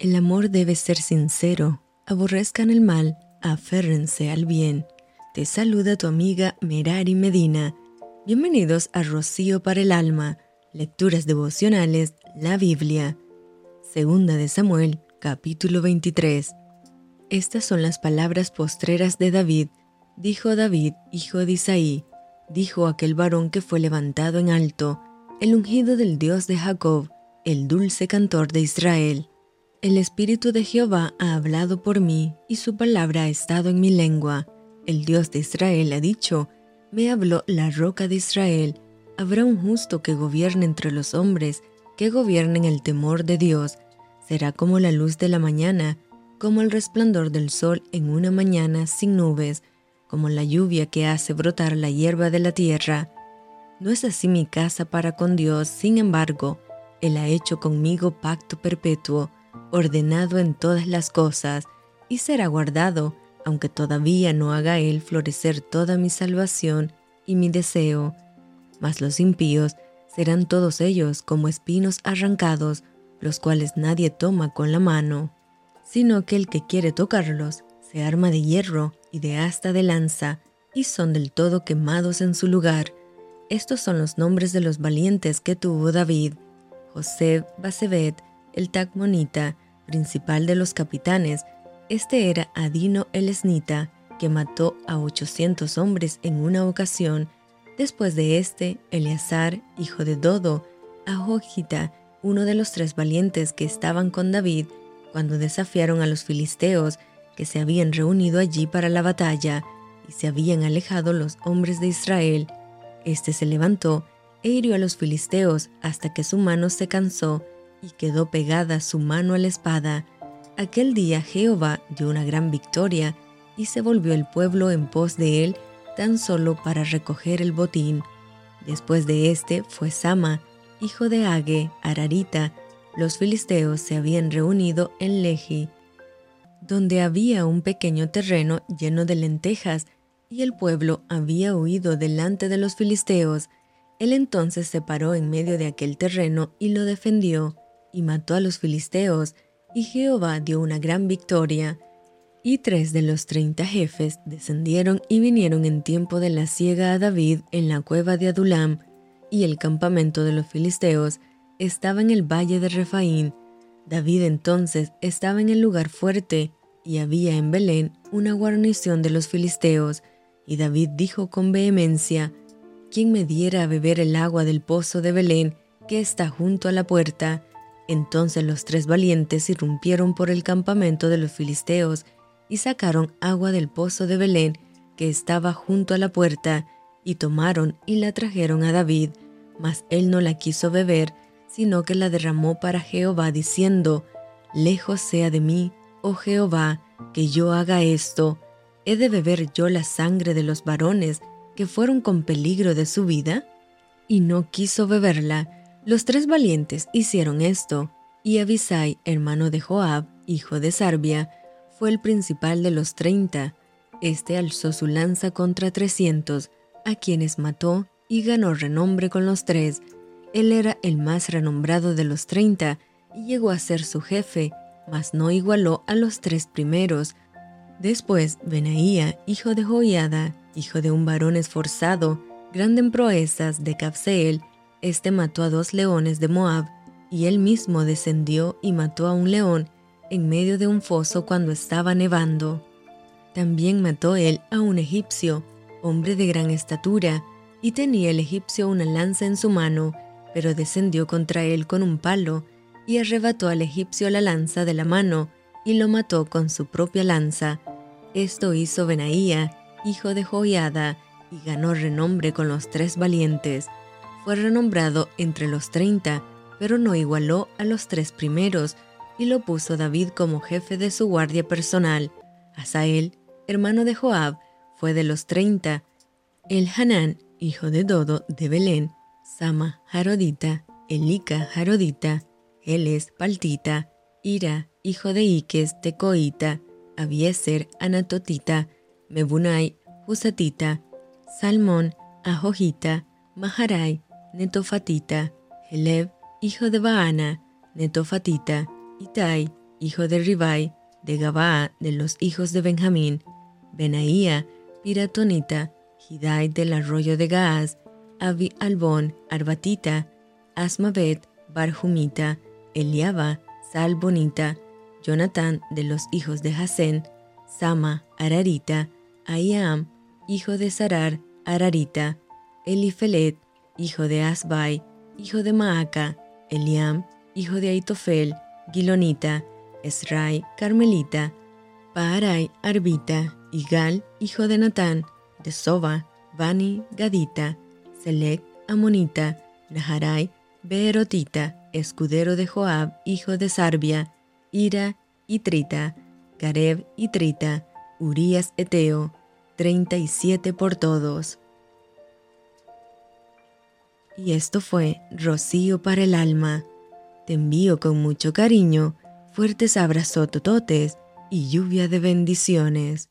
El amor debe ser sincero, aborrezcan el mal, aférrense al bien. Te saluda tu amiga Merari Medina. Bienvenidos a Rocío para el Alma, Lecturas Devocionales, la Biblia. Segunda de Samuel, capítulo 23. Estas son las palabras postreras de David. Dijo David, hijo de Isaí, dijo aquel varón que fue levantado en alto, el ungido del Dios de Jacob, el dulce cantor de Israel. El Espíritu de Jehová ha hablado por mí, y su palabra ha estado en mi lengua. El Dios de Israel ha dicho, me habló la roca de Israel. Habrá un justo que gobierne entre los hombres, que gobierne en el temor de Dios. Será como la luz de la mañana, como el resplandor del sol en una mañana sin nubes, como la lluvia que hace brotar la hierba de la tierra. No es así mi casa para con Dios, sin embargo, Él ha hecho conmigo pacto perpetuo ordenado en todas las cosas, y será guardado, aunque todavía no haga Él florecer toda mi salvación y mi deseo. Mas los impíos serán todos ellos como espinos arrancados, los cuales nadie toma con la mano, sino que el que quiere tocarlos se arma de hierro y de asta de lanza, y son del todo quemados en su lugar. Estos son los nombres de los valientes que tuvo David, José Basebet, el Tacmonita, principal de los capitanes, este era Adino el Esnita, que mató a 800 hombres en una ocasión. Después de este, Eleazar, hijo de Dodo, a Jojita, uno de los tres valientes que estaban con David, cuando desafiaron a los filisteos que se habían reunido allí para la batalla, y se habían alejado los hombres de Israel. Este se levantó e hirió a los filisteos hasta que su mano se cansó y quedó pegada su mano a la espada. Aquel día Jehová dio una gran victoria y se volvió el pueblo en pos de él tan solo para recoger el botín. Después de este fue Sama, hijo de Age, Ararita. Los filisteos se habían reunido en Lehi, donde había un pequeño terreno lleno de lentejas, y el pueblo había huido delante de los filisteos. Él entonces se paró en medio de aquel terreno y lo defendió y mató a los filisteos, y Jehová dio una gran victoria. Y tres de los treinta jefes descendieron y vinieron en tiempo de la siega a David en la cueva de Adulam, y el campamento de los filisteos estaba en el valle de Refaín. David entonces estaba en el lugar fuerte, y había en Belén una guarnición de los filisteos, y David dijo con vehemencia, ¿Quién me diera a beber el agua del pozo de Belén que está junto a la puerta? Entonces los tres valientes irrumpieron por el campamento de los filisteos y sacaron agua del pozo de Belén que estaba junto a la puerta, y tomaron y la trajeron a David, mas él no la quiso beber, sino que la derramó para Jehová, diciendo, Lejos sea de mí, oh Jehová, que yo haga esto. ¿He de beber yo la sangre de los varones que fueron con peligro de su vida? Y no quiso beberla, los tres valientes hicieron esto, y Abisai, hermano de Joab, hijo de Sarbia, fue el principal de los treinta. Este alzó su lanza contra trescientos, a quienes mató y ganó renombre con los tres. Él era el más renombrado de los treinta y llegó a ser su jefe, mas no igualó a los tres primeros. Después, Benaía, hijo de Joiada, hijo de un varón esforzado, grande en proezas de Capseel, este mató a dos leones de Moab, y él mismo descendió y mató a un león en medio de un foso cuando estaba nevando. También mató él a un egipcio, hombre de gran estatura, y tenía el egipcio una lanza en su mano, pero descendió contra él con un palo, y arrebató al egipcio la lanza de la mano, y lo mató con su propia lanza. Esto hizo Benaía, hijo de Joiada, y ganó renombre con los tres valientes fue renombrado entre los treinta, pero no igualó a los tres primeros, y lo puso David como jefe de su guardia personal. Asael, hermano de Joab, fue de los treinta. El Hanán, hijo de Dodo de Belén, Sama Jarodita, Elika Jarodita, Eles Paltita, Ira, hijo de Iques Tecoita, Abieser Anatotita, Mebunai Husatita, Salmón Ajojita, Maharai, Netofatita, Heleb, hijo de Baana, Netofatita, Itai, hijo de Ribai, de Gabaa, de los hijos de Benjamín, Benaía, Piratonita, Hidai del arroyo de Gaaz, Abi Albón, Arbatita, Asmabet, Barjumita, Eliaba, Salbonita, Jonatán de los hijos de Hasén, Sama, Ararita, Ayam, hijo de Sarar, Ararita, Elifelet, hijo de Asbai, hijo de Maaca, Eliam, hijo de Aitofel, Gilonita, Esrai, Carmelita, Paarai, Arbita, Igal, hijo de Natán, de Soba, Bani, Gadita, Selec, Amonita, Naharai, Beerotita, escudero de Joab, hijo de Sarbia, Ira y Trita, Gareb y Trita, Urías Eteo, treinta y siete por todos. Y esto fue Rocío para el alma. Te envío con mucho cariño, fuertes abrazos tototes y lluvia de bendiciones.